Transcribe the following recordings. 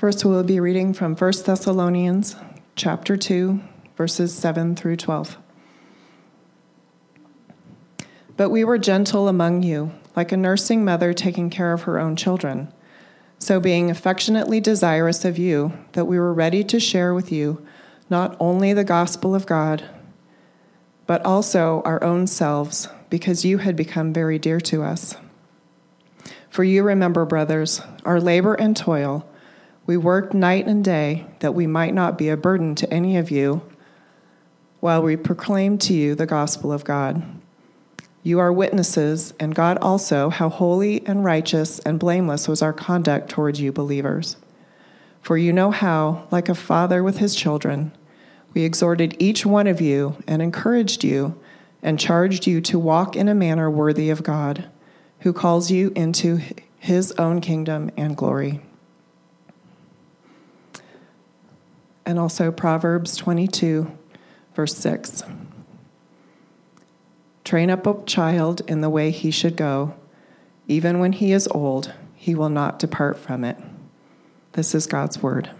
First, we'll be reading from 1 Thessalonians chapter 2, verses 7 through 12. But we were gentle among you, like a nursing mother taking care of her own children. So, being affectionately desirous of you, that we were ready to share with you not only the gospel of God, but also our own selves, because you had become very dear to us. For you remember, brothers, our labor and toil we worked night and day that we might not be a burden to any of you while we proclaimed to you the gospel of God. You are witnesses, and God also, how holy and righteous and blameless was our conduct towards you believers. For you know how, like a father with his children, we exhorted each one of you and encouraged you and charged you to walk in a manner worthy of God, who calls you into his own kingdom and glory. And also Proverbs 22, verse 6. Train up a child in the way he should go. Even when he is old, he will not depart from it. This is God's word.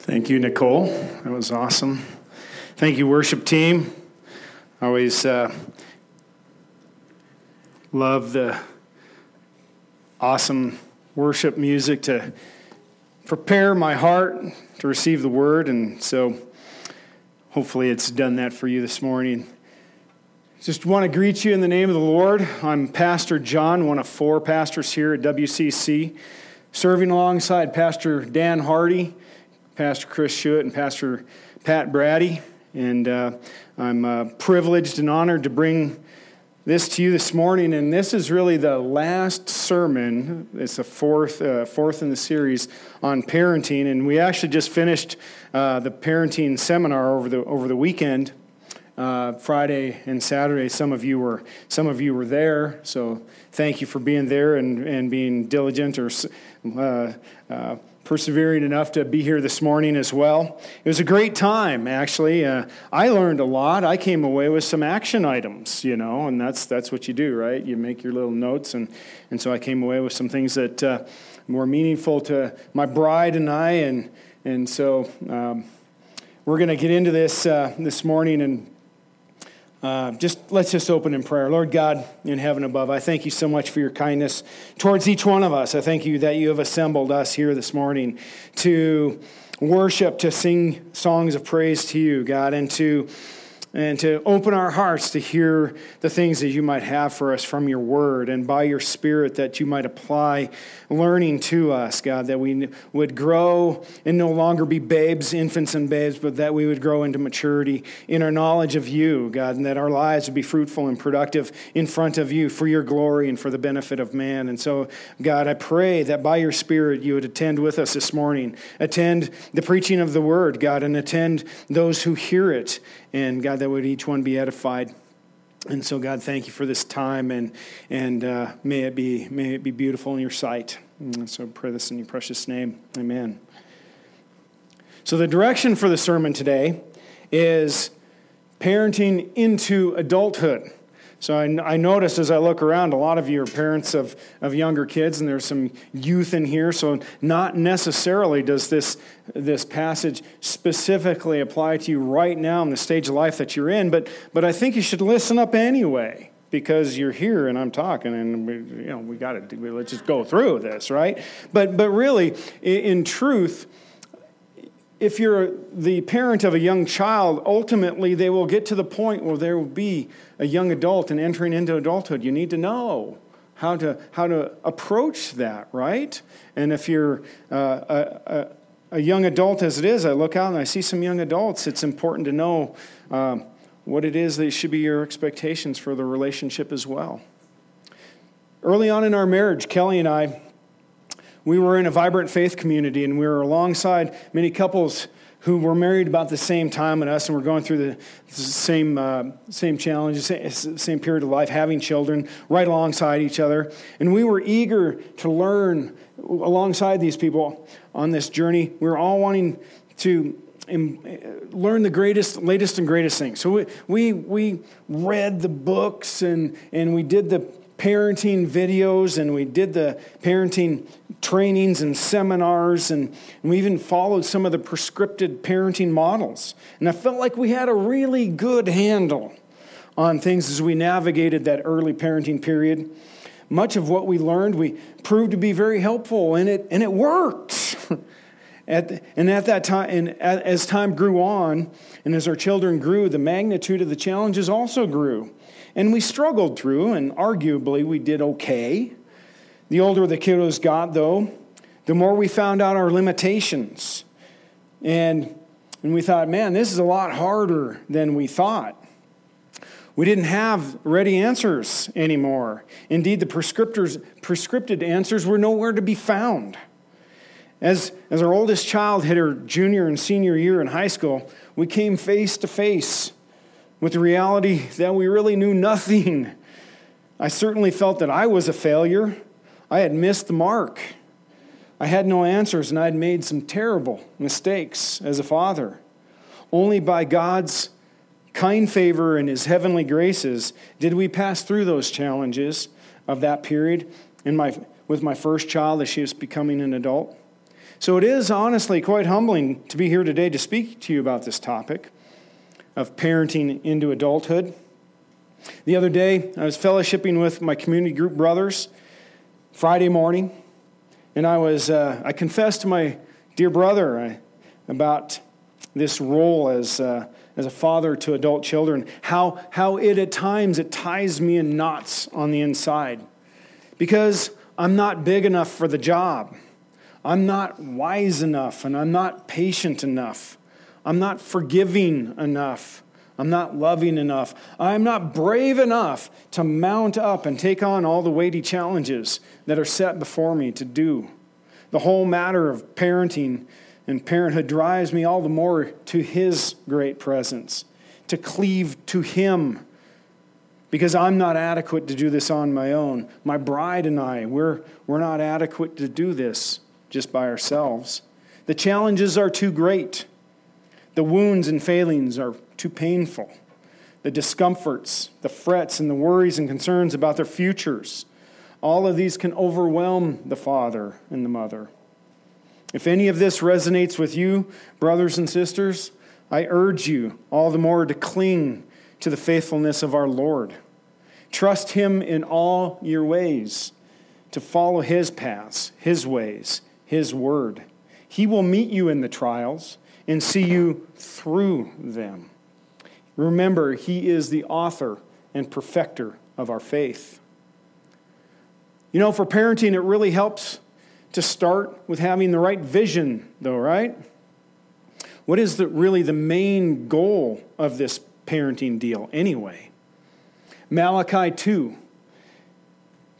Thank you, Nicole. That was awesome. Thank you, worship team. I always uh, love the awesome worship music to prepare my heart to receive the word, and so hopefully it's done that for you this morning. Just want to greet you in the name of the Lord. I'm Pastor John, one of four pastors here at WCC, serving alongside Pastor Dan Hardy, Pastor Chris Schuett, and Pastor Pat Brady. And uh, I'm uh, privileged and honored to bring this to you this morning. And this is really the last sermon. It's the fourth, uh, fourth in the series on parenting. And we actually just finished uh, the parenting seminar over the, over the weekend. Uh, Friday and Saturday. Some of you were some of you were there, so thank you for being there and, and being diligent or uh, persevering enough to be here this morning as well. It was a great time, actually. Uh, I learned a lot. I came away with some action items, you know, and that's that's what you do, right? You make your little notes, and and so I came away with some things that uh, more meaningful to my bride and I, and and so um, we're going to get into this uh, this morning and. Uh, just let's just open in prayer. Lord God in heaven above, I thank you so much for your kindness towards each one of us. I thank you that you have assembled us here this morning to worship, to sing songs of praise to you, God, and to and to open our hearts to hear the things that you might have for us from your word and by your spirit that you might apply learning to us, God, that we would grow and no longer be babes, infants and babes, but that we would grow into maturity in our knowledge of you, God, and that our lives would be fruitful and productive in front of you for your glory and for the benefit of man. And so, God, I pray that by your spirit you would attend with us this morning, attend the preaching of the word, God, and attend those who hear it and God, that would each one be edified. And so, God, thank you for this time, and and uh, may it be may it be beautiful in your sight. And so, I pray this in your precious name, Amen. So, the direction for the sermon today is parenting into adulthood. So I, I noticed as I look around, a lot of you are parents of, of younger kids, and there's some youth in here. So not necessarily does this, this passage specifically apply to you right now in the stage of life that you're in, but, but I think you should listen up anyway because you're here and I'm talking and we, you know we got to let's just go through this, right? But but really, in, in truth if you're the parent of a young child, ultimately they will get to the point where there will be a young adult and entering into adulthood. You need to know how to, how to approach that, right? And if you're uh, a, a, a, young adult as it is, I look out and I see some young adults, it's important to know uh, what it is that should be your expectations for the relationship as well. Early on in our marriage, Kelly and I, we were in a vibrant faith community and we were alongside many couples who were married about the same time as us and were going through the same, uh, same challenges, same period of life, having children right alongside each other. And we were eager to learn alongside these people on this journey. We were all wanting to learn the greatest, latest, and greatest things. So we, we, we read the books and, and we did the parenting videos and we did the parenting trainings and seminars and, and we even followed some of the prescripted parenting models. And I felt like we had a really good handle on things as we navigated that early parenting period. Much of what we learned we proved to be very helpful and it, and it worked. At, and at that time, and as time grew on, and as our children grew, the magnitude of the challenges also grew. And we struggled through, and arguably we did okay. The older the kiddos got, though, the more we found out our limitations. And, and we thought, man, this is a lot harder than we thought. We didn't have ready answers anymore. Indeed, the prescriptors, prescripted answers were nowhere to be found. As, as our oldest child hit her junior and senior year in high school, we came face to face with the reality that we really knew nothing. I certainly felt that I was a failure. I had missed the mark. I had no answers, and I had made some terrible mistakes as a father. Only by God's kind favor and His heavenly graces did we pass through those challenges of that period in my, with my first child as she was becoming an adult. So it is honestly quite humbling to be here today to speak to you about this topic of parenting into adulthood. The other day, I was fellowshipping with my community group brothers Friday morning, and I was uh, I confessed to my dear brother uh, about this role as uh, as a father to adult children, how how it at times it ties me in knots on the inside, because I'm not big enough for the job. I'm not wise enough and I'm not patient enough. I'm not forgiving enough. I'm not loving enough. I'm not brave enough to mount up and take on all the weighty challenges that are set before me to do. The whole matter of parenting and parenthood drives me all the more to His great presence, to cleave to Him, because I'm not adequate to do this on my own. My bride and I, we're, we're not adequate to do this just by ourselves. The challenges are too great. The wounds and failings are too painful. The discomforts, the frets, and the worries and concerns about their futures, all of these can overwhelm the father and the mother. If any of this resonates with you, brothers and sisters, I urge you all the more to cling to the faithfulness of our Lord. Trust Him in all your ways, to follow His paths, His ways, his word. He will meet you in the trials and see you through them. Remember, He is the author and perfecter of our faith. You know, for parenting, it really helps to start with having the right vision, though, right? What is the, really the main goal of this parenting deal, anyway? Malachi 2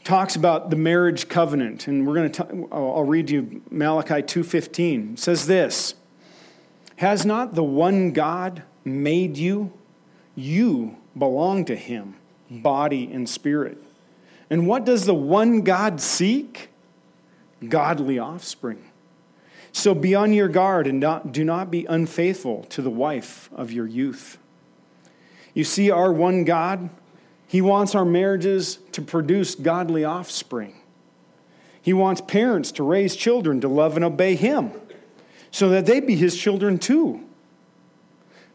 talks about the marriage covenant and we're going to I'll read you Malachi 2:15 says this Has not the one God made you? You belong to him body and spirit. And what does the one God seek? Godly offspring. So be on your guard and not, do not be unfaithful to the wife of your youth. You see our one God? He wants our marriages to produce godly offspring. He wants parents to raise children to love and obey Him so that they be His children too.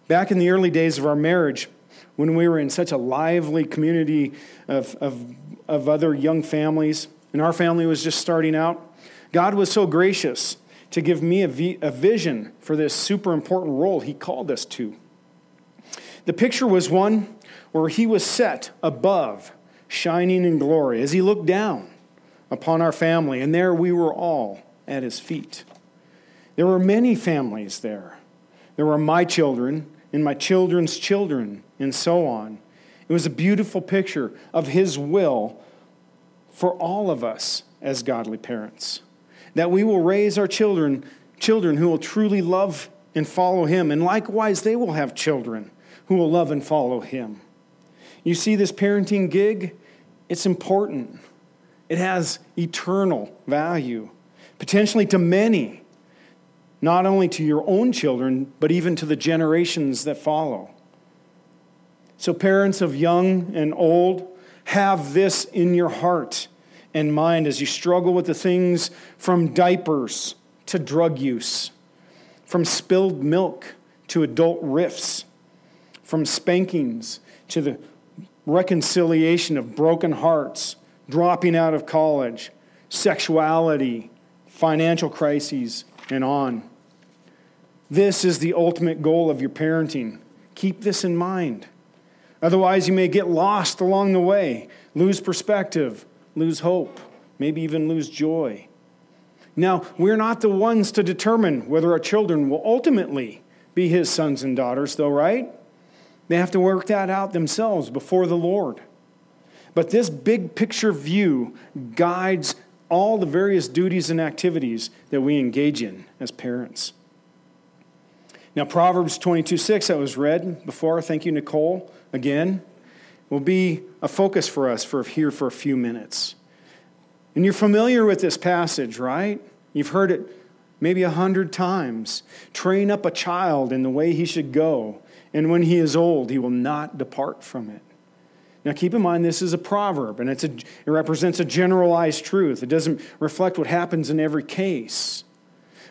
Back in the early days of our marriage, when we were in such a lively community of, of, of other young families, and our family was just starting out, God was so gracious to give me a, vision for this super important role He called us to. The picture was one where he was set above, shining in glory, as he looked down upon our family, and there we were all at his feet. There were many families there. There were my children and my children's children, and so on. It was a beautiful picture of his will for all of us as godly parents. That we will raise our children, children who will truly love and follow him, and likewise they will have children who will love and follow him. You see this parenting gig? It's important. It has eternal value, potentially to many. Not only to your own children, but even to the generations that follow. So, parents of young and old, have this in your heart and mind as you struggle with the things from diapers to drug use, from spilled milk to adult rifts, from spankings to the reconciliation of broken hearts, dropping out of college, sexuality, financial crises, and on. This is the ultimate goal of your parenting. Keep this in mind. Otherwise, you may get lost along the way, lose perspective, lose hope, maybe even lose joy. Now, we're not the ones to determine whether our children will ultimately be his sons and daughters, though, right? They have to work that out themselves before the Lord. But this big picture view guides all the various duties and activities that we engage in as parents. Now, Proverbs 22 6, that was read before. Thank you, Nicole, again, will be a focus for us for here for a few minutes. And you're familiar with this passage, right? You've heard it maybe a hundred times. Train up a child in the way he should go, and when he is old, he will not depart from it. Now, keep in mind, this is a proverb, and it's a, it represents a generalized truth. It doesn't reflect what happens in every case.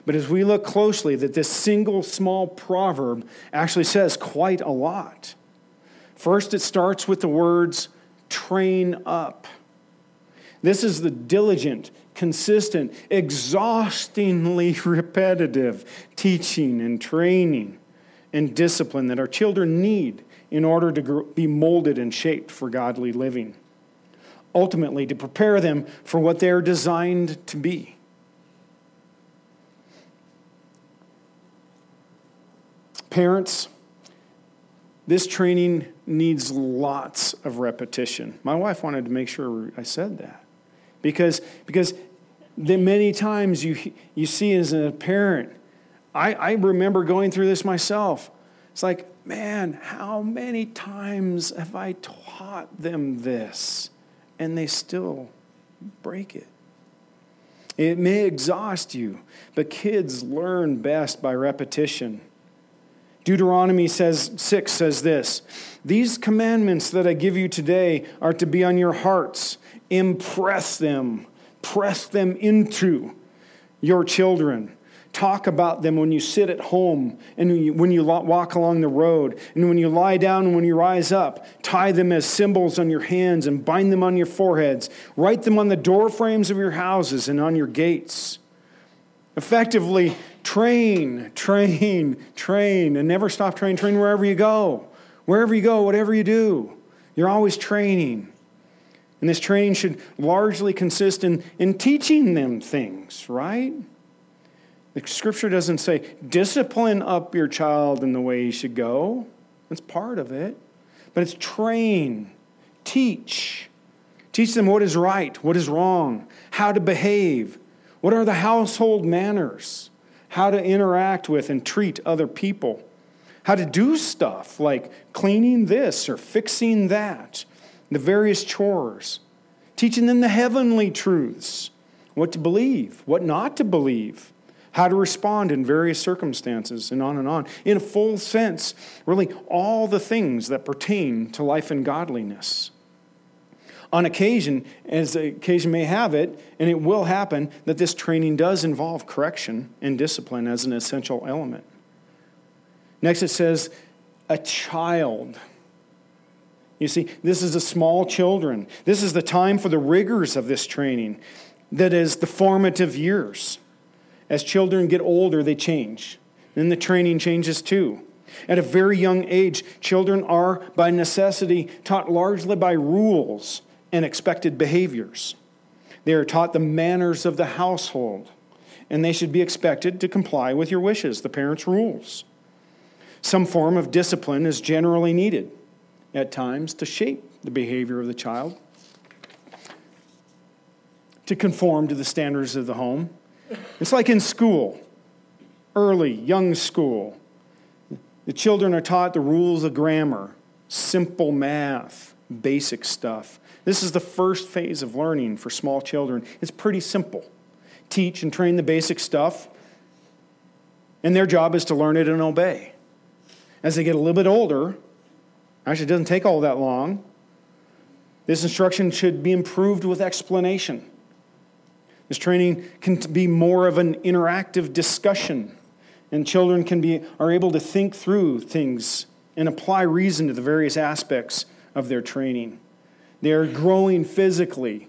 But as we look closely, that this single small proverb actually says quite a lot. First, it starts with the words train up. This is the diligent, consistent, exhaustingly repetitive teaching and training and discipline that our children need in order to be molded and shaped for godly living. Ultimately, to prepare them for what they're designed to be. Parents, this training needs lots of repetition. My wife wanted to make sure I said that. Because, because many times you, you see as a parent, I, I remember going through this myself. It's like, man, how many times have I taught them this? And they still break it. It may exhaust you, but kids learn best by repetition. Deuteronomy says 6 says this These commandments that I give you today are to be on your hearts. Impress them, press them into your children. Talk about them when you sit at home and when you, walk along the road and when you lie down and when you rise up. Tie them as symbols on your hands and bind them on your foreheads. Write them on the door frames of your houses and on your gates. Effectively, train, train, train, and never stop training. Train wherever you go. Wherever you go, whatever you do, you're always training. And this training should largely consist in, in teaching them things, right? The scripture doesn't say, discipline up your child in the way he should go. That's part of it. But it's train, teach. Teach them what is right, what is wrong, how to behave, what are the household manners, how to interact with and treat other people, how to do stuff like cleaning this or fixing that, the various chores, teaching them the heavenly truths, what to believe, what not to believe how to respond in various circumstances, and on and on. In a full sense, really all the things that pertain to life and godliness. On occasion, as the occasion may have it, and it will happen, that this training does involve correction and discipline as an essential element. Next, it says, a child. You see, this is a small children. This is the time for the rigors of this training, that is, the formative years. As children get older, they change. Then the training changes too. At a very young age, children are, by necessity, taught largely by rules and expected behaviors. They are taught the manners of the household, and they should be expected to comply with your wishes, the parents' rules. Some form of discipline is generally needed at times to shape the behavior of the child, to conform to the standards of the home, it's like in school, early, young school. The children are taught the rules of grammar, simple math, basic stuff. This is the first phase of learning for small children. It's pretty simple. Teach and train the basic stuff. And their job is to learn it and obey. As they get a little bit older, actually, it doesn't take all that long, this instruction should be improved with explanation. This training can be more of an interactive discussion, and children can be, are able to think through things and apply reason to the various aspects of their training. They are growing physically,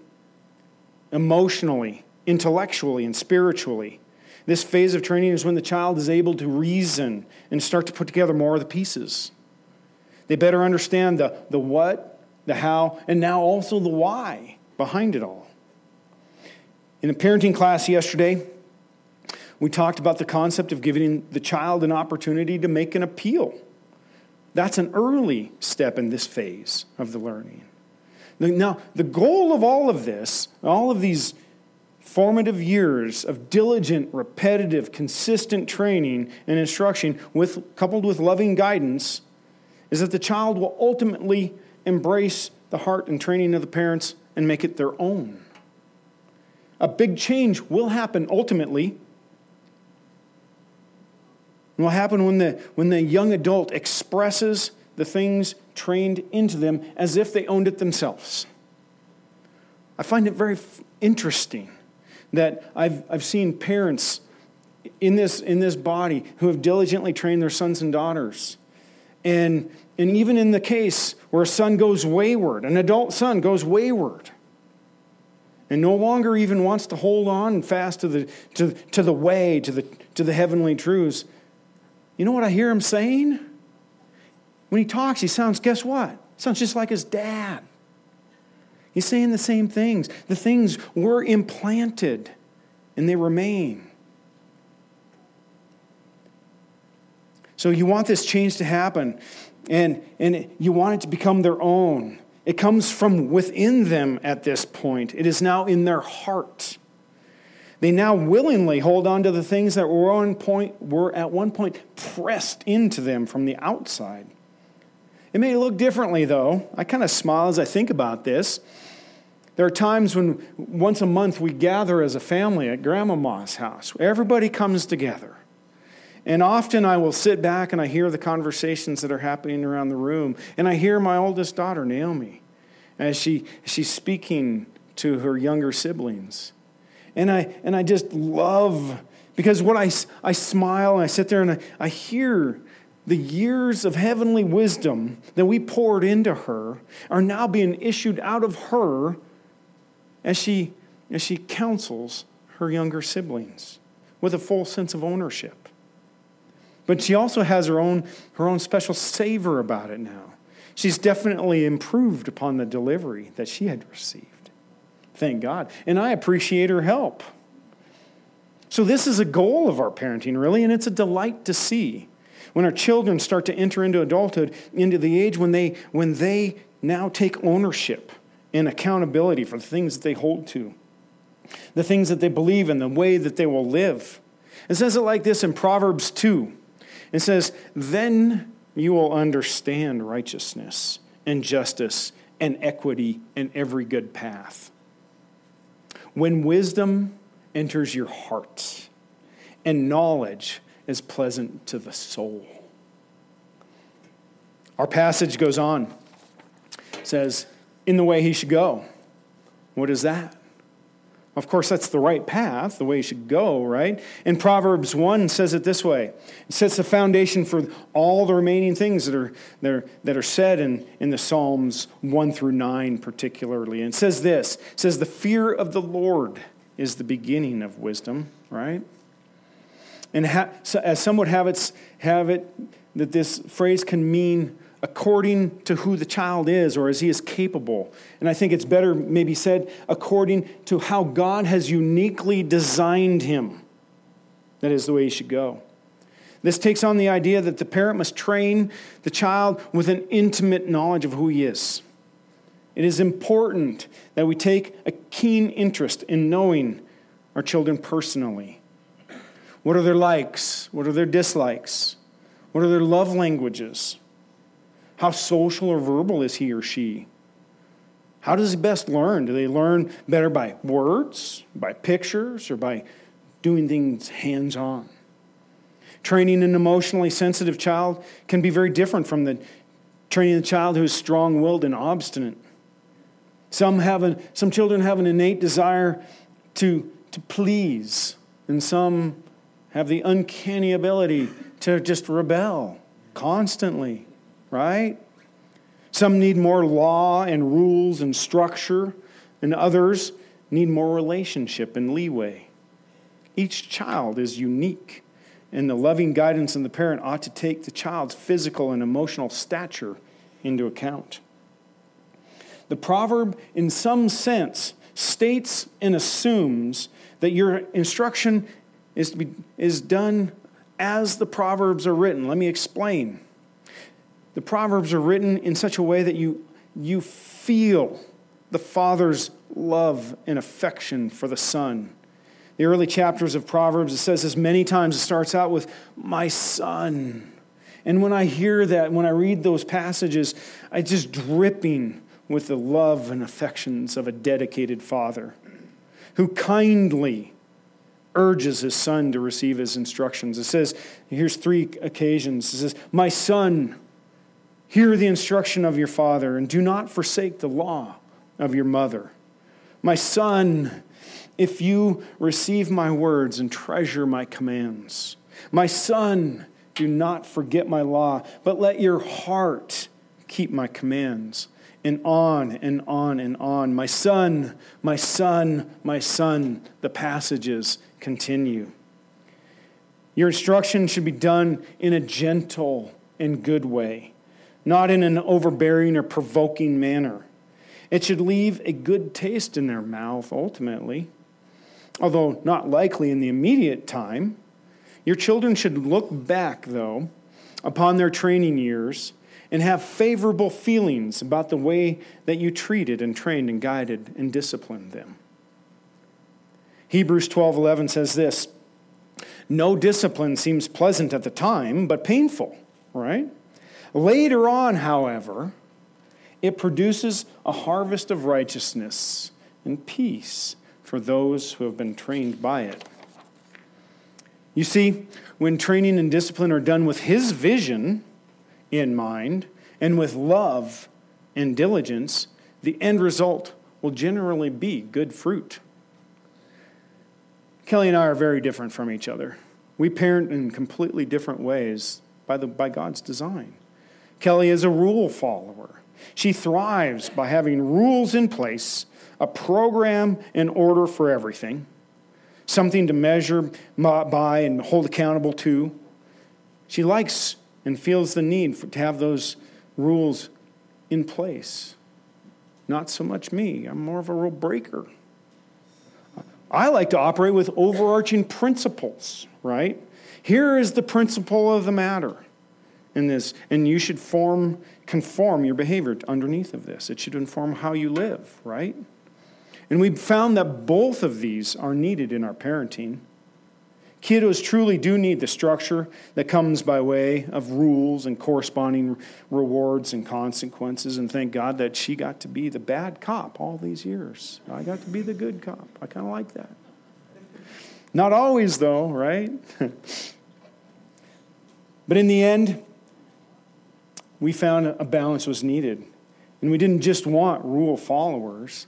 emotionally, intellectually, and spiritually. This phase of training is when the child is able to reason and start to put together more of the pieces. They better understand the, the what, the how, and now also the why behind it all. In the parenting class yesterday, we talked about the concept of giving the child an opportunity to make an appeal. That's an early step in this phase of the learning. Now, the goal of all of this, all of these formative years of diligent, repetitive, consistent training and instruction, with, coupled with loving guidance, is that the child will ultimately embrace the heart and training of the parents and make it their own. A big change will happen ultimately. It will happen when the, when the young adult expresses the things trained into them as if they owned it themselves. I find it very f- interesting that I've, I've seen parents in this, in this body who have diligently trained their sons and daughters. And, and even in the case where a son goes wayward, an adult son goes wayward, and no longer even wants to hold on fast to the, to, to the way, to the, to the heavenly truths, you know what I hear him saying? When he talks, he sounds, guess what? Sounds just like his dad. He's saying the same things. The things were implanted and they remain. So you want this change to happen and, and you want it to become their own. It comes from within them at this point, it is now in their heart. They now willingly hold on to the things that were, on point, were at one point pressed into them from the outside. It may look differently, though. I kind of smile as I think about this. There are times when once a month we gather as a family at Grandma Ma's house. Everybody comes together. And often I will sit back and I hear the conversations that are happening around the room. And I hear my oldest daughter, Naomi, as she, she's speaking to her younger siblings. And I, and I just love, because what I, I smile and I sit there and I, I hear the years of heavenly wisdom that we poured into her are now being issued out of her as she, as she counsels her younger siblings with a full sense of ownership. But she also has her own, her own special savor about it now. She's definitely improved upon the delivery that she had received. Thank God. And I appreciate her help. So, this is a goal of our parenting, really, and it's a delight to see when our children start to enter into adulthood, into the age when they, when they now take ownership and accountability for the things that they hold to, the things that they believe in, the way that they will live. It says it like this in Proverbs 2. It says, Then you will understand righteousness and justice and equity and every good path. When wisdom enters your heart and knowledge is pleasant to the soul. Our passage goes on. It says, in the way he should go. What is that? Of course, that's the right path, the way you should go, right? And Proverbs 1 says it this way it sets the foundation for all the remaining things that are, that are, that are said in, in the Psalms 1 through 9, particularly. And it says this it says, The fear of the Lord is the beginning of wisdom, right? And ha- so as some would have it, have it that this phrase can mean according to who the child is or as he is capable. And I think it's better, maybe said, according to how God has uniquely designed him. That is the way he should go. This takes on the idea that the parent must train the child with an intimate knowledge of who he is. It is important that we take a keen interest in knowing our children personally. What are their likes? What are their dislikes? What are their love languages? How social or verbal is he or she? How does he best learn? Do they learn better by words, by pictures, or by doing things hands on? Training an emotionally sensitive child can be very different from the training a child who is strong willed and obstinate. Some, have a, some children have an innate desire to, to please, and some have the uncanny ability to just rebel constantly, right? Some need more law and rules and structure, and others need more relationship and leeway. Each child is unique, and the loving guidance of the parent ought to take the child's physical and emotional stature into account. The proverb, in some sense, states and assumes that your instruction is, to be, is done as the Proverbs are written. Let me explain. The Proverbs are written in such a way that you, you feel the Father's love and affection for the Son. The early chapters of Proverbs, it says this many times. It starts out with, My son. And when I hear that, when I read those passages, I just dripping with the love and affections of a dedicated father who kindly urges his son to receive his instructions. It says, here's three occasions. It says, My son, hear the instruction of your father, and do not forsake the law of your mother. My son, if you receive my words and treasure my commands. My son, do not forget my law, but let your heart keep my commands. And on and on and on. My son, my son, my son, the passages continue. Your instruction should be done in a gentle and good way, not in an overbearing or provoking manner. It should leave a good taste in their mouth ultimately, although not likely in the immediate time. Your children should look back, though, upon their training years and have favorable feelings about the way that you treated and trained and guided and disciplined them. Hebrews 12:11 says this, "No discipline seems pleasant at the time, but painful," right? Later on, however, it produces a harvest of righteousness and peace for those who have been trained by it. You see, when training and discipline are done with His vision in mind and with love and diligence, the end result will generally be good fruit. Kelly and I are very different from each other. We parent in completely different ways by, the, by God's design. Kelly is a rule follower. She thrives by having rules in place, a program and order for everything, something to measure by and hold accountable to. She likes and feels the need for, to have those rules in place. Not so much me. I'm more of a rule breaker. I like to operate with overarching principles, right? Here is the principle of the matter in this, and you should form, conform your behavior underneath of this. It should inform how you live, right? And we found that both of these are needed in our parenting. Kiddos truly do need the structure that comes by way of rules and corresponding rewards and consequences. And thank God that she got to be the bad cop all these years. I got to be the good cop. I kind of like that. Not always, though, right? but in the end, we found a balance was needed. And we didn't just want rule followers,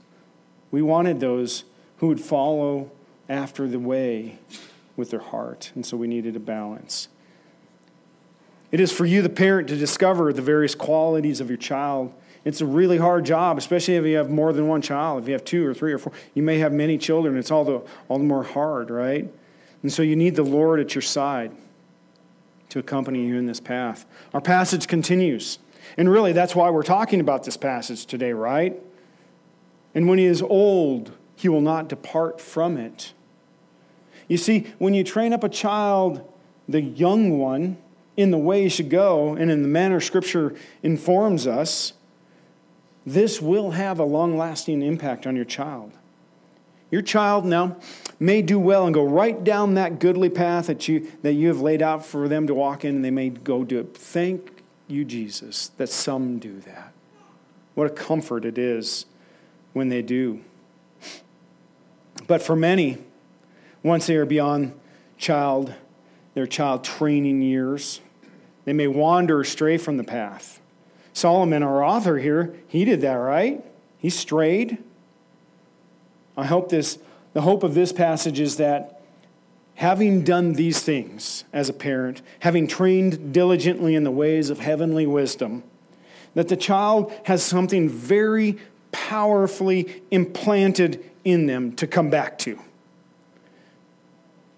we wanted those who would follow after the way with their heart. And so we needed a balance. It is for you, the parent, to discover the various qualities of your child. It's a really hard job, especially if you have more than one child. If you have two or three or four, you may have many children. It's all the, all the more hard, right? And so you need the Lord at your side to accompany you in this path. Our passage continues. And really, that's why we're talking about this passage today, right? And when he is old, he will not depart from it. You see, when you train up a child, the young one, in the way he should go and in the manner Scripture informs us, this will have a long lasting impact on your child. Your child now may do well and go right down that goodly path that you, that you have laid out for them to walk in, and they may go do it. Thank you, Jesus, that some do that. What a comfort it is when they do. But for many, once they are beyond child their child training years. They may wander astray from the path. Solomon, our author here, he did that, right? He strayed. I hope this, the hope of this passage is that having done these things as a parent, having trained diligently in the ways of heavenly wisdom, that the child has something very powerfully implanted in them to come back to.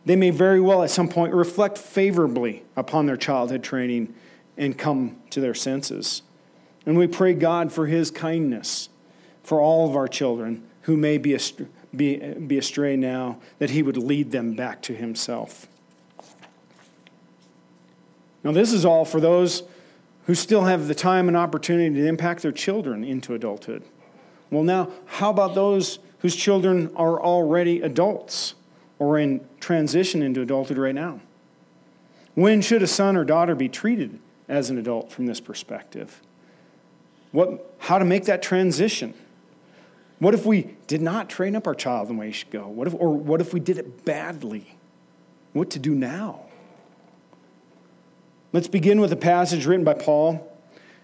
They may very well at some point reflect favorably upon their childhood training and come to their senses. And we pray God for his kindness for all of our children who may be, astray, be, be astray now, that he would lead them back to himself. Now, this is all for those who still have the time and opportunity to impact their children into adulthood. Well, now, how about those whose children are already adults or in transition into adulthood right now? When should a son or daughter be treated as an adult from this perspective? What, how to make that transition? What if we did not train up our child the way he should go? What if, or what if we did it badly? What to do now? Let's begin with a passage written by Paul.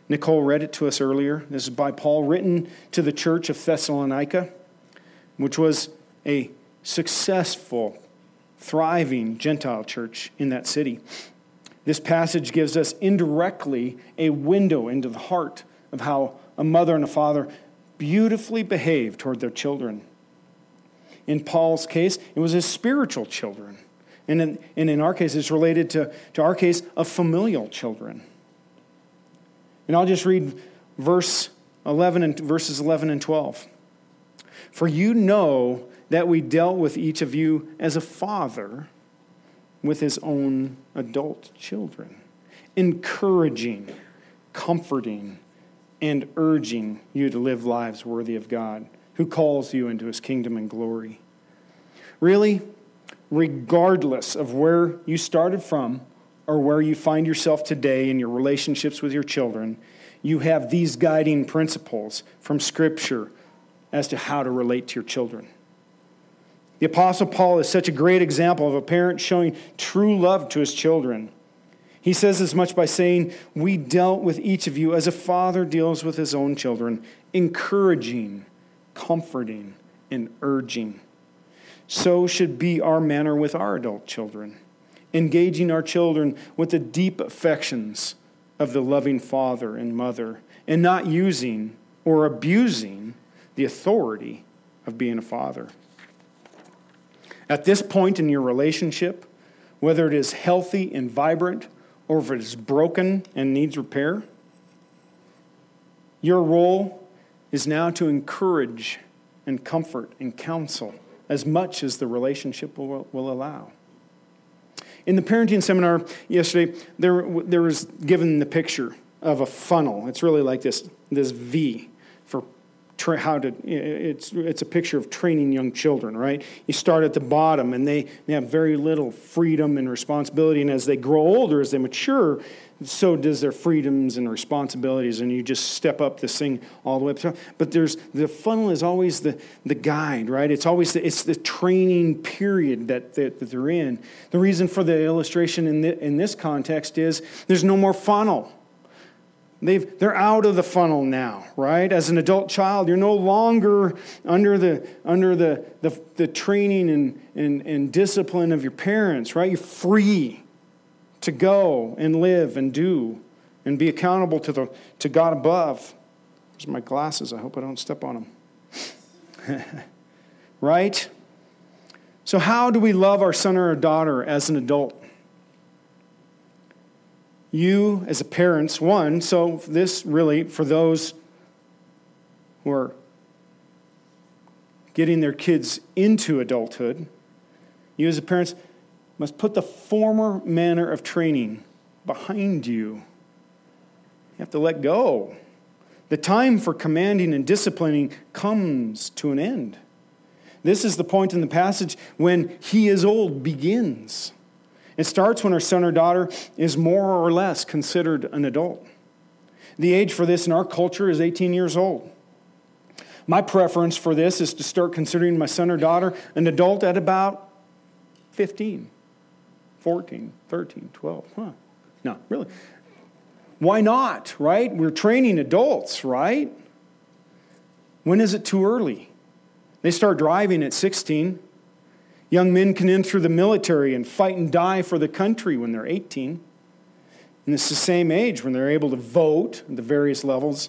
Nicole read it to us earlier. This is by Paul, written to the church of Thessalonica, which was a successful, thriving Gentile church in that city. This passage gives us indirectly a window into the heart of how a mother and a father beautifully behave toward their children. In Paul's case, it was his spiritual children. And in, and in our case, it's related to, to our case of familial children. And I'll just read verse 11 and verses 11 and 12. For you know that we dealt with each of you as a father with his own adult children, encouraging, comforting, and urging you to live lives worthy of God, who calls you into his kingdom and glory. Really, regardless of where you started from or where you find yourself today in your relationships with your children, you have these guiding principles from Scripture as to how to relate to your children. The Apostle Paul is such a great example of a parent showing true love to his children. He says as much by saying, We dealt with each of you as a father deals with his own children, encouraging, comforting, and urging. So should be our manner with our adult children, engaging our children with the deep affections of the loving father and mother, and not using or abusing the authority of being a father. At this point in your relationship, whether it is healthy and vibrant or if it is broken and needs repair. Your role is now to encourage and comfort and counsel as much as the relationship will, will allow. In the parenting seminar yesterday, there, there was given the picture of a funnel. It's really like this, this V tra- how to it's it's a picture of training young children right? You start at the bottom and they, they have very little freedom and responsibility. And as they grow older as they mature so does their freedoms and responsibilities. And you just step up this thing all the way up but there's the funnel is always the, the guide right? It's always the, it's the training period that, that, that they're in. The reason for the illustration in, the, in this context is there's no more funnel They've, they're out of the funnel now, right? As an adult child, you're no longer under the, under the, the, the training and, and, and discipline of your parents, right? You're free to go and live and do and be accountable to, the, to God above. There's my glasses. I hope I don't step on them. right? So, how do we love our son or our daughter as an adult? You as a parents, one, so this really for those who are getting their kids into adulthood, you as a parents must put the former manner of training behind you. You have to let go. The time for commanding and disciplining comes to an end. This is the point in the passage when he is old begins. It starts when our son or daughter is more or less considered an adult. The age for this in our culture is 18 years old. My preference for this is to start considering my son or daughter an adult at about 15. 14, 13, 12. Huh. No, really. Why not, right? We're training adults, right? When is it too early? They start driving at 16. Young men can enter the military and fight and die for the country when they're 18. And it's the same age when they're able to vote at the various levels,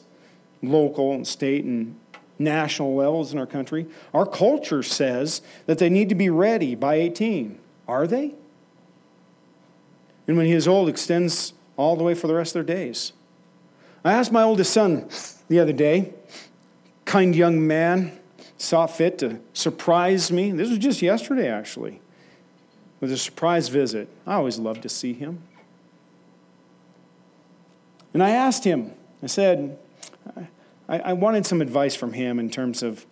local and state and national levels in our country. Our culture says that they need to be ready by 18. Are they? And when he is old, extends all the way for the rest of their days. I asked my oldest son the other day, kind young man, saw fit to surprise me. This was just yesterday, actually, with a surprise visit. I always love to see him. And I asked him, I said, I, I wanted some advice from him in terms of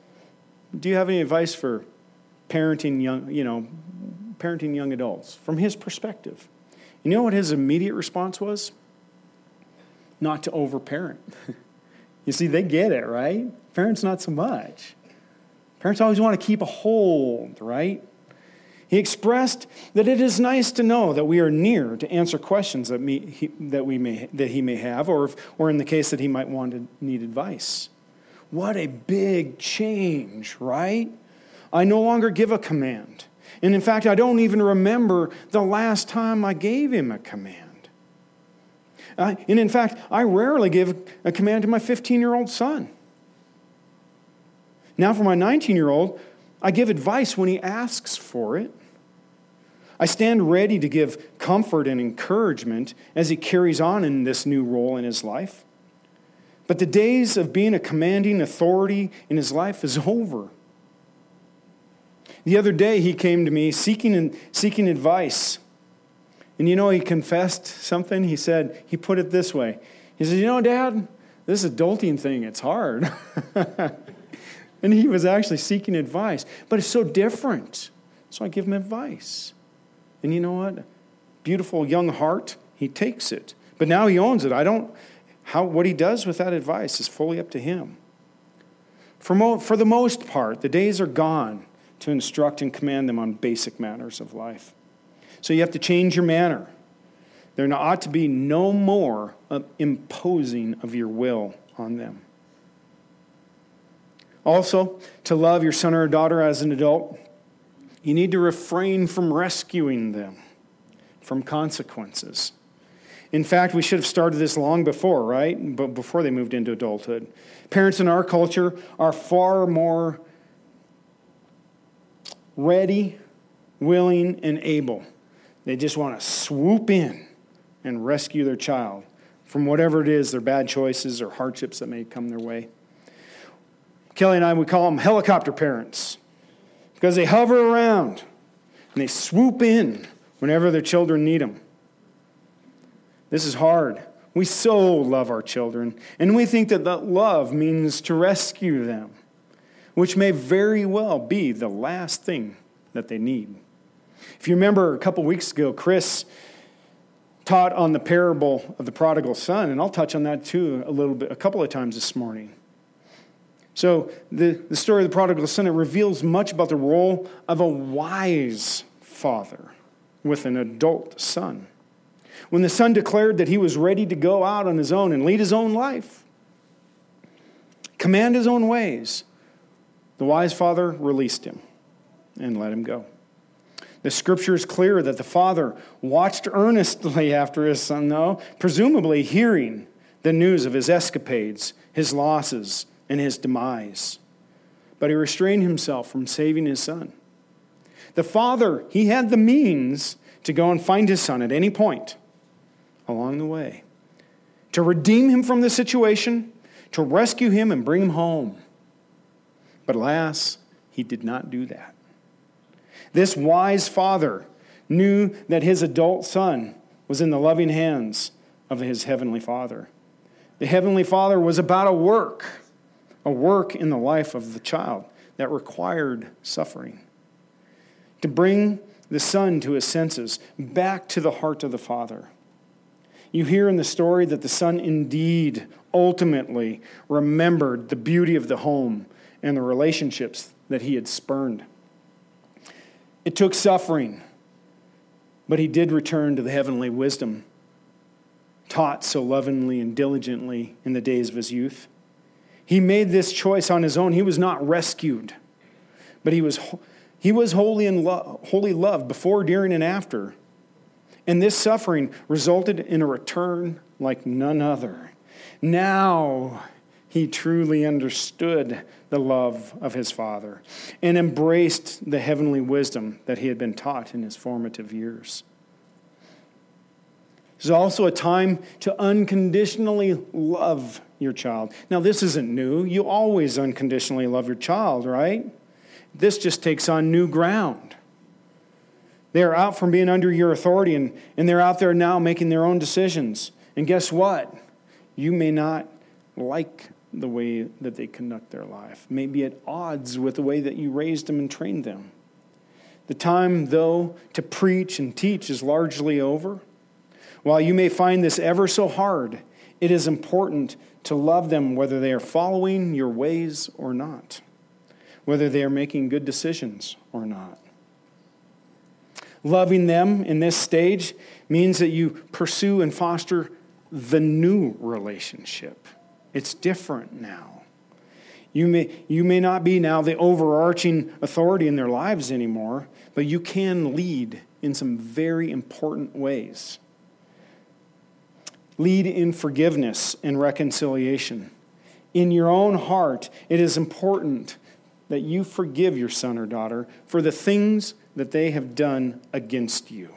do you have any advice for parenting young, you know, parenting young adults from his perspective? You know what his immediate response was? Not to overparent. you see, they get it, right? Parents, not so much. Parents always want to keep a hold, right? He expressed that it is nice to know that we are near to answer questions that, me, he, that, we may, that he may have, or, if, or in the case that he might want to need advice. What a big change, right? I no longer give a command. And in fact, I don't even remember the last time I gave him a command. And in fact, I rarely give a command to my 15 year old son. Now, for my 19 year old, I give advice when he asks for it. I stand ready to give comfort and encouragement as he carries on in this new role in his life. But the days of being a commanding authority in his life is over. The other day, he came to me seeking, seeking advice. And you know, he confessed something. He said, he put it this way He said, You know, Dad, this adulting thing, it's hard. and he was actually seeking advice. But it's so different. So I give him advice. And you know what? Beautiful young heart, he takes it. But now he owns it. I don't, how, what he does with that advice is fully up to him. For, mo, for the most part, the days are gone to instruct and command them on basic matters of life. So you have to change your manner. There ought to be no more imposing of your will on them. Also, to love your son or daughter as an adult, you need to refrain from rescuing them from consequences. In fact, we should have started this long before, right? But before they moved into adulthood. Parents in our culture are far more ready, willing, and able. They just want to swoop in and rescue their child from whatever it is, their bad choices or hardships that may come their way. Kelly and I, we call them helicopter parents because they hover around and they swoop in whenever their children need them. This is hard. We so love our children, and we think that that love means to rescue them which may very well be the last thing that they need. If you remember a couple weeks ago, Chris taught on the parable of the prodigal son, and I'll touch on that too a little bit, a couple of times this morning. So, the, the story of the prodigal son, it reveals much about the role of a wise father with an adult son. When the son declared that he was ready to go out on his own and lead his own life, command his own ways, the wise father released him and let him go. The scripture is clear that the father watched earnestly after his son, though, presumably hearing the news of his escapades, his losses, and his demise. But he restrained himself from saving his son. The father, he had the means to go and find his son at any point along the way, to redeem him from the situation, to rescue him and bring him home. But alas, he did not do that. This wise father knew that his adult son was in the loving hands of his heavenly father. The heavenly father was about a work, a work in the life of the child that required suffering. To bring the son to his senses, back to the heart of the father. You hear in the story that the son indeed ultimately remembered the beauty of the home and the relationships that he had spurned. It took suffering, But he did return to the heavenly wisdom taught so lovingly and diligently in the days of his youth. He made this choice on his own. He was not rescued, but he was, he was wholly, and lo- wholly loved before, during, and after. And this suffering resulted in a return like none other. Now he truly understood the love of his Father and embraced the heavenly wisdom that he had been taught in his formative years. There's also a time to unconditionally love your child. Now, this isn't new. You always unconditionally love your child, right? This just takes on new ground. They're out from being under your authority, and, and they're out there now making their own decisions. And guess what? You may not like the way that they conduct their life, maybe at odds with the way that you raised them and trained them. The time, though, to preach and teach is largely over. While you may find this ever so hard, it is important to love them whether they are following your ways or not, whether they are making good decisions or not. Loving them in this stage means that you pursue and foster the new relationship. It's different now. You may, you may not be now the overarching authority in their lives anymore, but you can lead in some very important ways lead in forgiveness and reconciliation. In your own heart, it is important that you forgive your son or daughter for the things that they have done against you.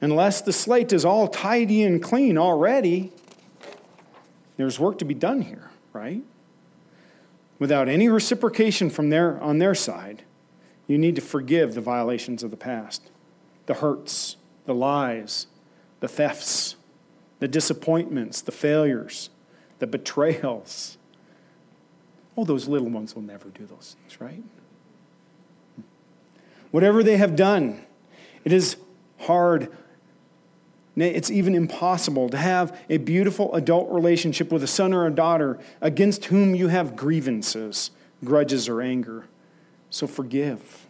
Unless the slate is all tidy and clean already, there's work to be done here, right? Without any reciprocation from their, on their side, you need to forgive the violations of the past, the hurts, the lies, the thefts, the disappointments, the failures, the betrayals. Oh, those little ones will never do those things, right? Whatever they have done, it is hard. It's even impossible to have a beautiful adult relationship with a son or a daughter against whom you have grievances, grudges, or anger. So forgive.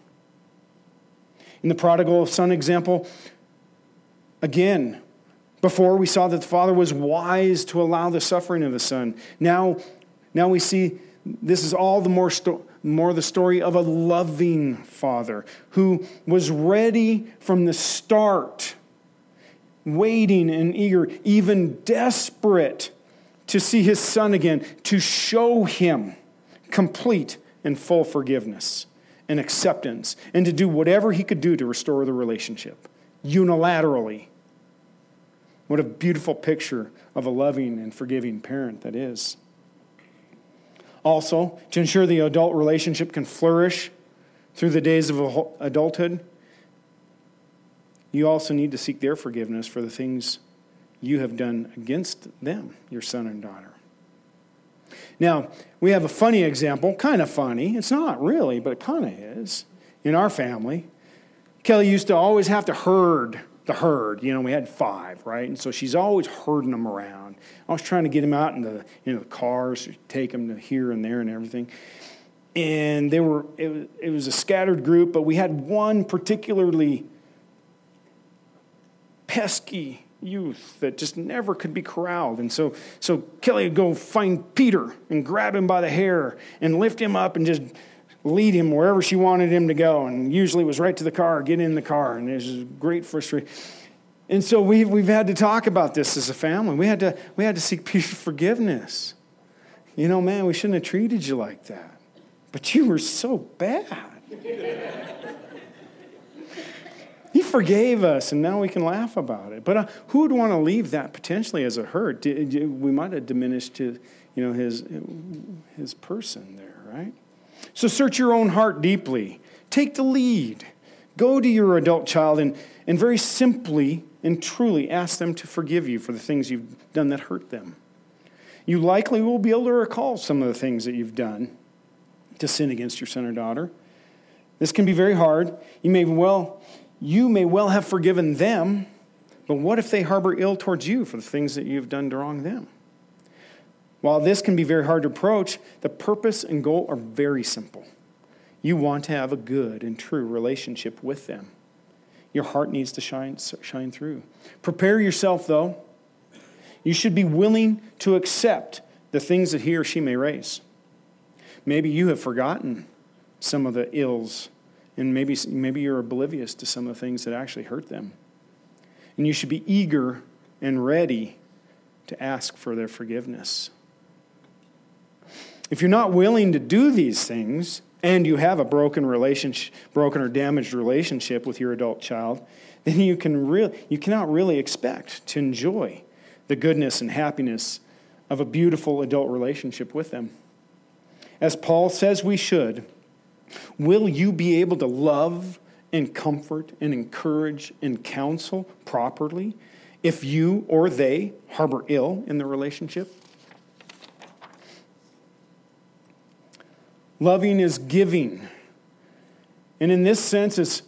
In the prodigal son example, again, before we saw that the Father was wise to allow the suffering of the Son. Now, now we see this is all the more, sto- more the story of a loving Father who was ready from the start, waiting and eager, even desperate to see his Son again, to show him complete and full forgiveness and acceptance, and to do whatever he could do to restore the relationship unilaterally what a beautiful picture of a loving and forgiving parent that is. Also, to ensure the adult relationship can flourish through the days of adulthood, you also need to seek their forgiveness for the things you have done against them, your son and daughter. Now, we have a funny example, kind of funny. It's not really, but it kind of is. In our family, Kelly used to always have to herd the herd. You know, we had five, right? And so she's always herding them around. I was trying to get them out in the, you know, the cars, take them to here and there and everything. And they were, it was, it was a scattered group, but we had one particularly pesky youth that just never could be corralled. And so, so Kelly would go find Peter and grab him by the hair and lift him up and just lead him wherever she wanted him to go. And usually it was right to the car, get in the car. And there's great frustration. And so we've, we've had to talk about this as a family. We had to, we had to seek Peter's forgiveness. You know, man, we shouldn't have treated you like that. But you were so bad. he forgave us, and now we can laugh about it. But uh, who would want to leave that potentially as a hurt? We might have diminished his, you know, his, his person there, right? So search your own heart deeply. Take the lead. Go to your adult child and, and very simply and truly ask them to forgive you for the things you've done that hurt them. You likely will be able to recall some of the things that you've done to sin against your son or daughter. This can be very hard. You may well, you may well have forgiven them, but what if they harbor ill towards you for the things that you've done to wrong them? While this can be very hard to approach, the purpose and goal are very simple. You want to have a good and true relationship with them. Your heart needs to shine, shine through. Prepare yourself, though. You should be willing to accept the things that he or she may raise. Maybe you have forgotten some of the ills, and maybe, maybe you're oblivious to some of the things that actually hurt them. And you should be eager and ready to ask for their forgiveness. If you're not willing to do these things, and you have a broken relationship, broken or damaged relationship with your adult child, then you, can re- you cannot really expect to enjoy the goodness and happiness of a beautiful adult relationship with them. As Paul says we should, will you be able to love and comfort and encourage and counsel properly if you or they harbor ill in the relationship? Loving is giving. And in this sense, it's,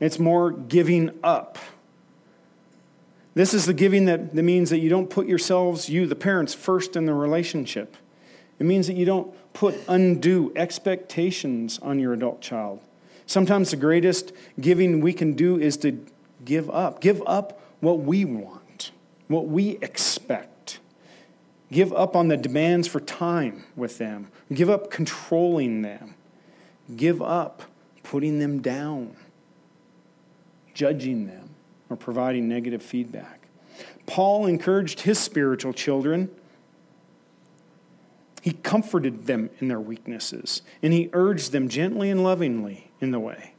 it's more giving up. This is the giving that, that means that you don't put yourselves, you, the parents, first in the relationship. It means that you don't put undue expectations on your adult child. Sometimes the greatest giving we can do is to give up. Give up what we want, what we expect. Give up on the demands for time with them. Give up controlling them. Give up putting them down, judging them, or providing negative feedback. Paul encouraged his spiritual children. He comforted them in their weaknesses, and he urged them gently and lovingly in the way.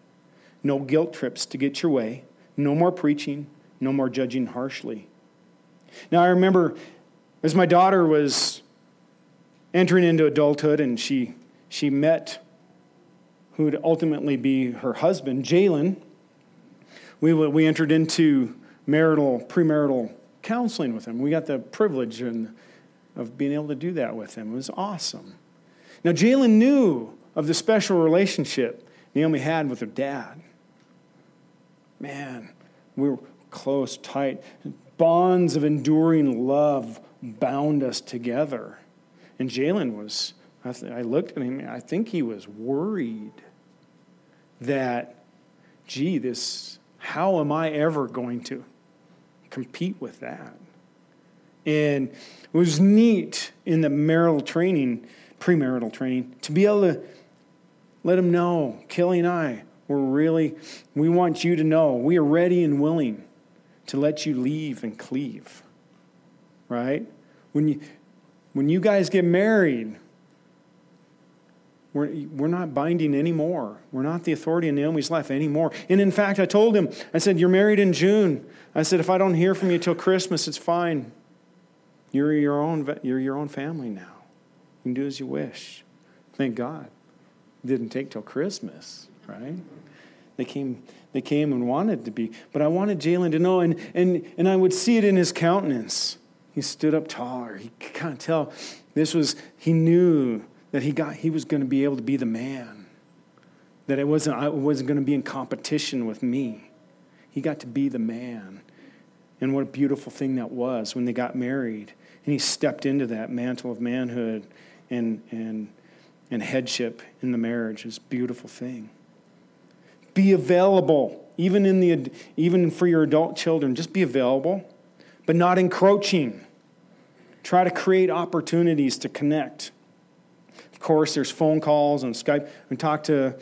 No guilt trips to get your way, no more preaching, no more judging harshly. Now, I remember as my daughter was entering into adulthood and she, she met who would ultimately be her husband, Jalen, we, we entered into marital, premarital counseling with him. We got the privilege and, of being able to do that with him. It was awesome. Now, Jalen knew of the special relationship Naomi had with her dad. Man, we were close, tight, bonds of enduring love bound us together. And Jalen was, I, th- I looked at him, I think he was worried that, gee, this, how am I ever going to compete with that? And it was neat in the marital training, premarital training, to be able to let him know, Kelly and I, we're really, we want you to know we are ready and willing to let you leave and cleave right? When you, when you guys get married, we're, we're not binding anymore. We're not the authority in Naomi's life anymore. And in fact, I told him, I said, You're married in June. I said, If I don't hear from you till Christmas, it's fine. You're your own, you're your own family now. You can do as you wish. Thank God. It didn't take till Christmas, right? They came, they came and wanted to be. But I wanted Jalen to know, and, and, and I would see it in his countenance. He stood up taller. He could kind of tell this was, he knew that he, got, he was going to be able to be the man, that it wasn't, I wasn't going to be in competition with me. He got to be the man. And what a beautiful thing that was when they got married. And he stepped into that mantle of manhood and, and, and headship in the marriage. It's a beautiful thing. Be available, even, in the, even for your adult children. Just be available, but not encroaching. Try to create opportunities to connect. Of course, there's phone calls and Skype. We talked to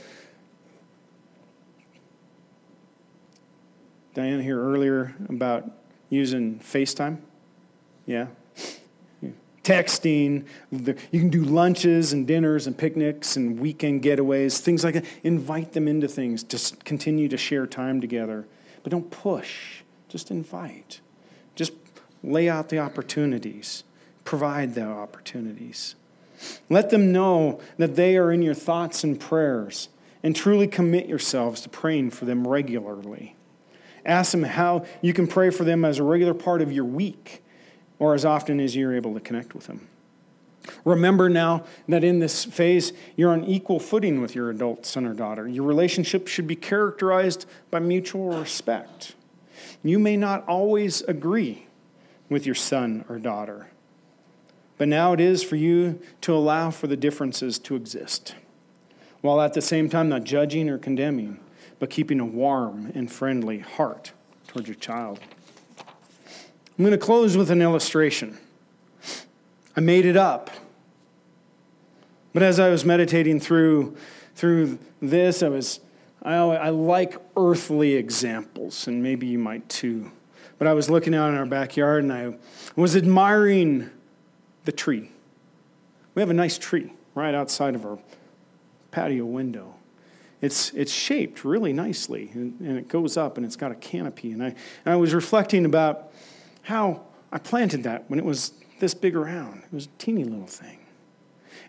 Diane here earlier about using FaceTime. Yeah. Texting. You can do lunches and dinners and picnics and weekend getaways, things like that. Invite them into things. Just continue to share time together. But don't push, just invite. Just lay out the opportunities provide the opportunities. Let them know that they are in your thoughts and prayers, and truly commit yourselves to praying for them regularly. Ask them how you can pray for them as a regular part of your week or as often as you're able to connect with them. Remember now that in this phase, you're on equal footing with your adult son or daughter. Your relationship should be characterized by mutual respect. You may not always agree with your son or daughter, but now it is for you to allow for the differences to exist, while at the same time not judging or condemning, but keeping a warm and friendly heart towards your child. I'm going to close with an illustration. I made it up. But as I was meditating through, through this, I was I, I like earthly examples, and maybe you might too. But I was looking out in our backyard and I was admiring the tree. We have a nice tree right outside of our patio window. It's, it's shaped really nicely, and, and it goes up and it's got a canopy. And I, and I was reflecting about how I planted that when it was this big around. It was a teeny little thing.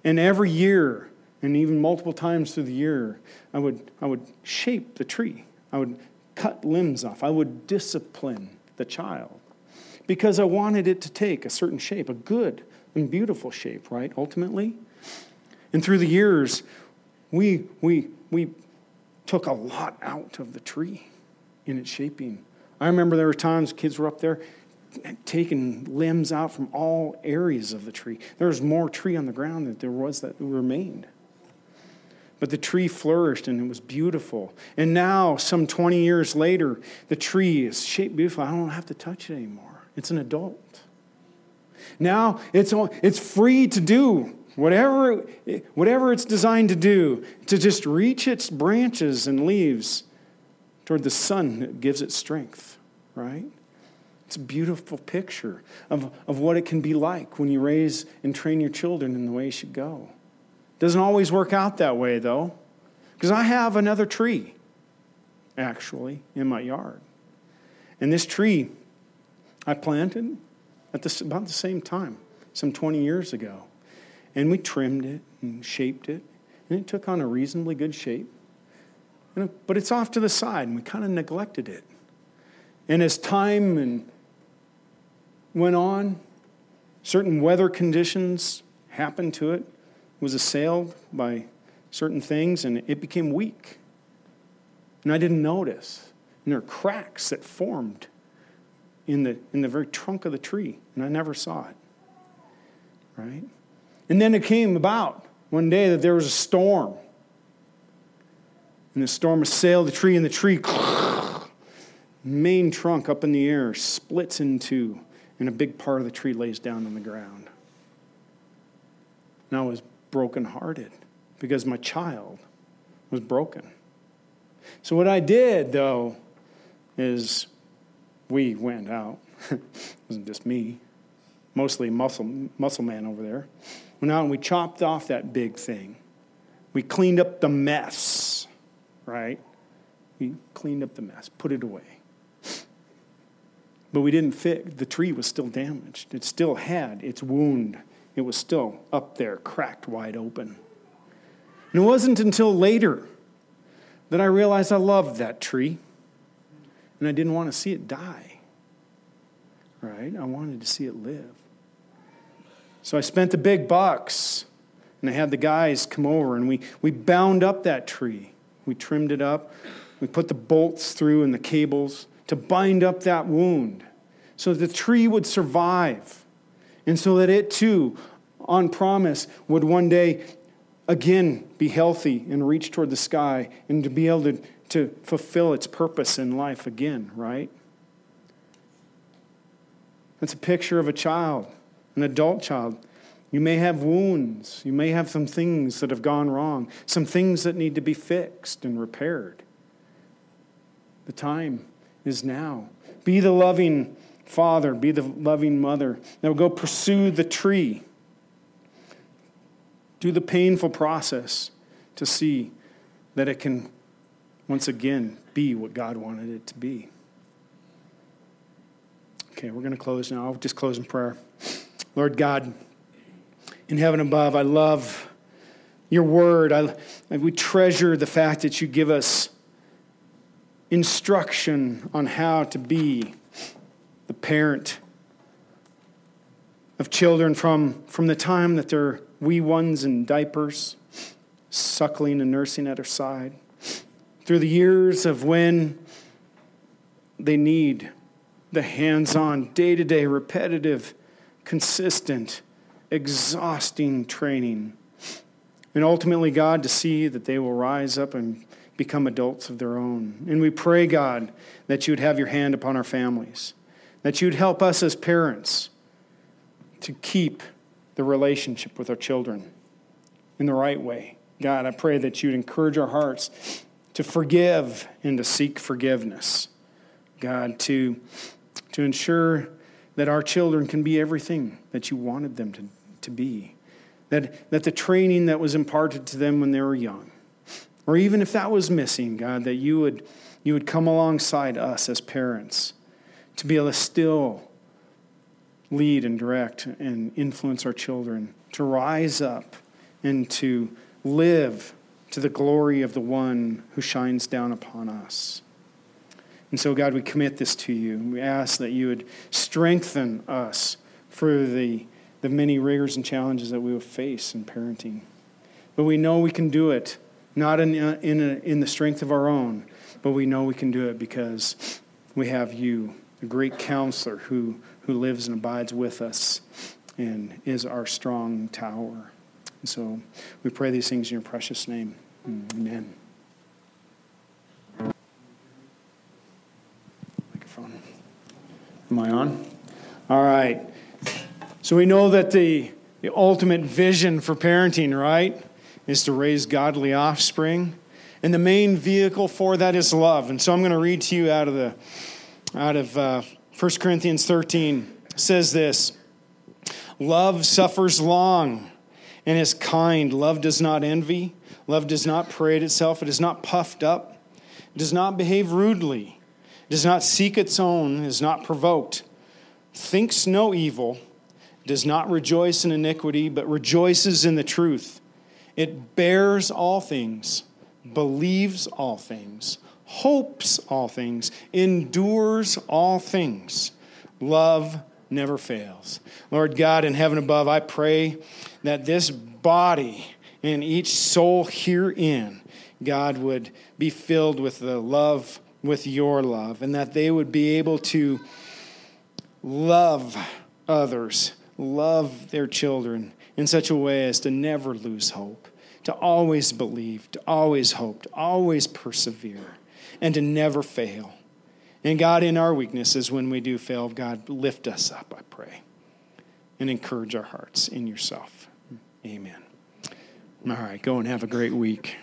And every year, and even multiple times through the year, I would, I would shape the tree. I would cut limbs off. I would discipline the child because I wanted it to take a certain shape, a good and beautiful shape, right? Ultimately. And through the years, we, we, we took a lot out of the tree in its shaping. I remember there were times kids were up there taking limbs out from all areas of the tree. There was more tree on the ground than there was that remained. But the tree flourished and it was beautiful. And now, some 20 years later, the tree is shaped beautiful. I don't have to touch it anymore. It's an adult. Now it's, it's free to do whatever, whatever it's designed to do, to just reach its branches and leaves toward the sun that gives it strength, right? It's a beautiful picture of, of what it can be like when you raise and train your children in the way you should go. Doesn't always work out that way, though, because I have another tree, actually, in my yard. And this tree I planted at about the same time, some 20 years ago. And we trimmed it and shaped it, and it took on a reasonably good shape. But it's off to the side, and we kind of neglected it. And as time and went on, certain weather conditions happened to it was assailed by certain things and it became weak. And I didn't notice. And there are cracks that formed in the, in the very trunk of the tree, and I never saw it. Right? And then it came about one day that there was a storm. And the storm assailed the tree, and the tree, main trunk up in the air, splits in two, and a big part of the tree lays down on the ground. And I was brokenhearted because my child was broken. So, what I did, though, is we went out. it wasn't just me, mostly muscle, muscle man over there. Went out and we chopped off that big thing. We cleaned up the mess, right? We cleaned up the mess, put it away. But we didn't fix, the tree was still damaged. It still had its wound it was still up there, cracked wide open. And it wasn't until later that I realized I loved that tree and I didn't want to see it die. Right? I wanted to see it live. So I spent the big bucks and I had the guys come over and we, we bound up that tree. We trimmed it up. We put the bolts through and the cables to bind up that wound so the tree would survive and so that it too, on promise, would one day again be healthy and reach toward the sky and to be able to, to fulfill its purpose in life again, right? That's a picture of a child, an adult child. You may have wounds. You may have some things that have gone wrong, some things that need to be fixed and repaired. The time is now. Be the loving father, be the loving mother. Now go pursue the tree. Do the painful process to see that it can once again be what God wanted it to be. Okay, we're going to close now. I'll just close in prayer. Lord God, in heaven above, I love your word. I, we treasure the fact that you give us instruction on how to be the parent of children from, from the time that they're wee ones in diapers, suckling and nursing at her side, through the years of when they need the hands on, day to day, repetitive, consistent, exhausting training. And ultimately, God, to see that they will rise up and become adults of their own. And we pray, God, that you would have your hand upon our families, that you would help us as parents to keep the relationship with our children in the right way. God, I pray that you'd encourage our hearts to forgive and to seek forgiveness. God, to, to ensure that our children can be everything that you wanted them to, to be. That, that the training that was imparted to them when they were young, or even if that was missing, God, that you would, you would come alongside us as parents to be able to still lead and direct and influence our children, to rise up and to live to the glory of the one who shines down upon us. And so, God, we commit this to you. We ask that you would strengthen us for the, the many rigors and challenges that we will face in parenting. But we know we can do it, not in, in, a, in the strength of our own, but we know we can do it because we have you, the great counselor who, who lives and abides with us and is our strong tower. And so we pray these things in your precious name. Amen. Microphone. Am I on? All right. So we know that the, the ultimate vision for parenting, right, is to raise godly offspring. And the main vehicle for that is love. And so I'm going to read to you out of the out of uh, 1 Corinthians 13 it says this Love suffers long and is kind. Love does not envy. Love does not parade itself. It is not puffed up. It does not behave rudely. It does not seek its own. Is not provoked. Thinks no evil. Does not rejoice in iniquity, but rejoices in the truth. It bears all things, believes all things, hopes all things, endures all things. Love never fails. Lord God in heaven above, I pray that this body and each soul herein, God, would be filled with the love, with your love, and that they would be able to love others, love their children in such a way as to never lose hope, to always believe, to always hope, to always persevere, and to never fail. And God, in our weaknesses, when we do fail, God, lift us up, I pray, and encourage our hearts in yourself. Amen. All right, go and have a great week.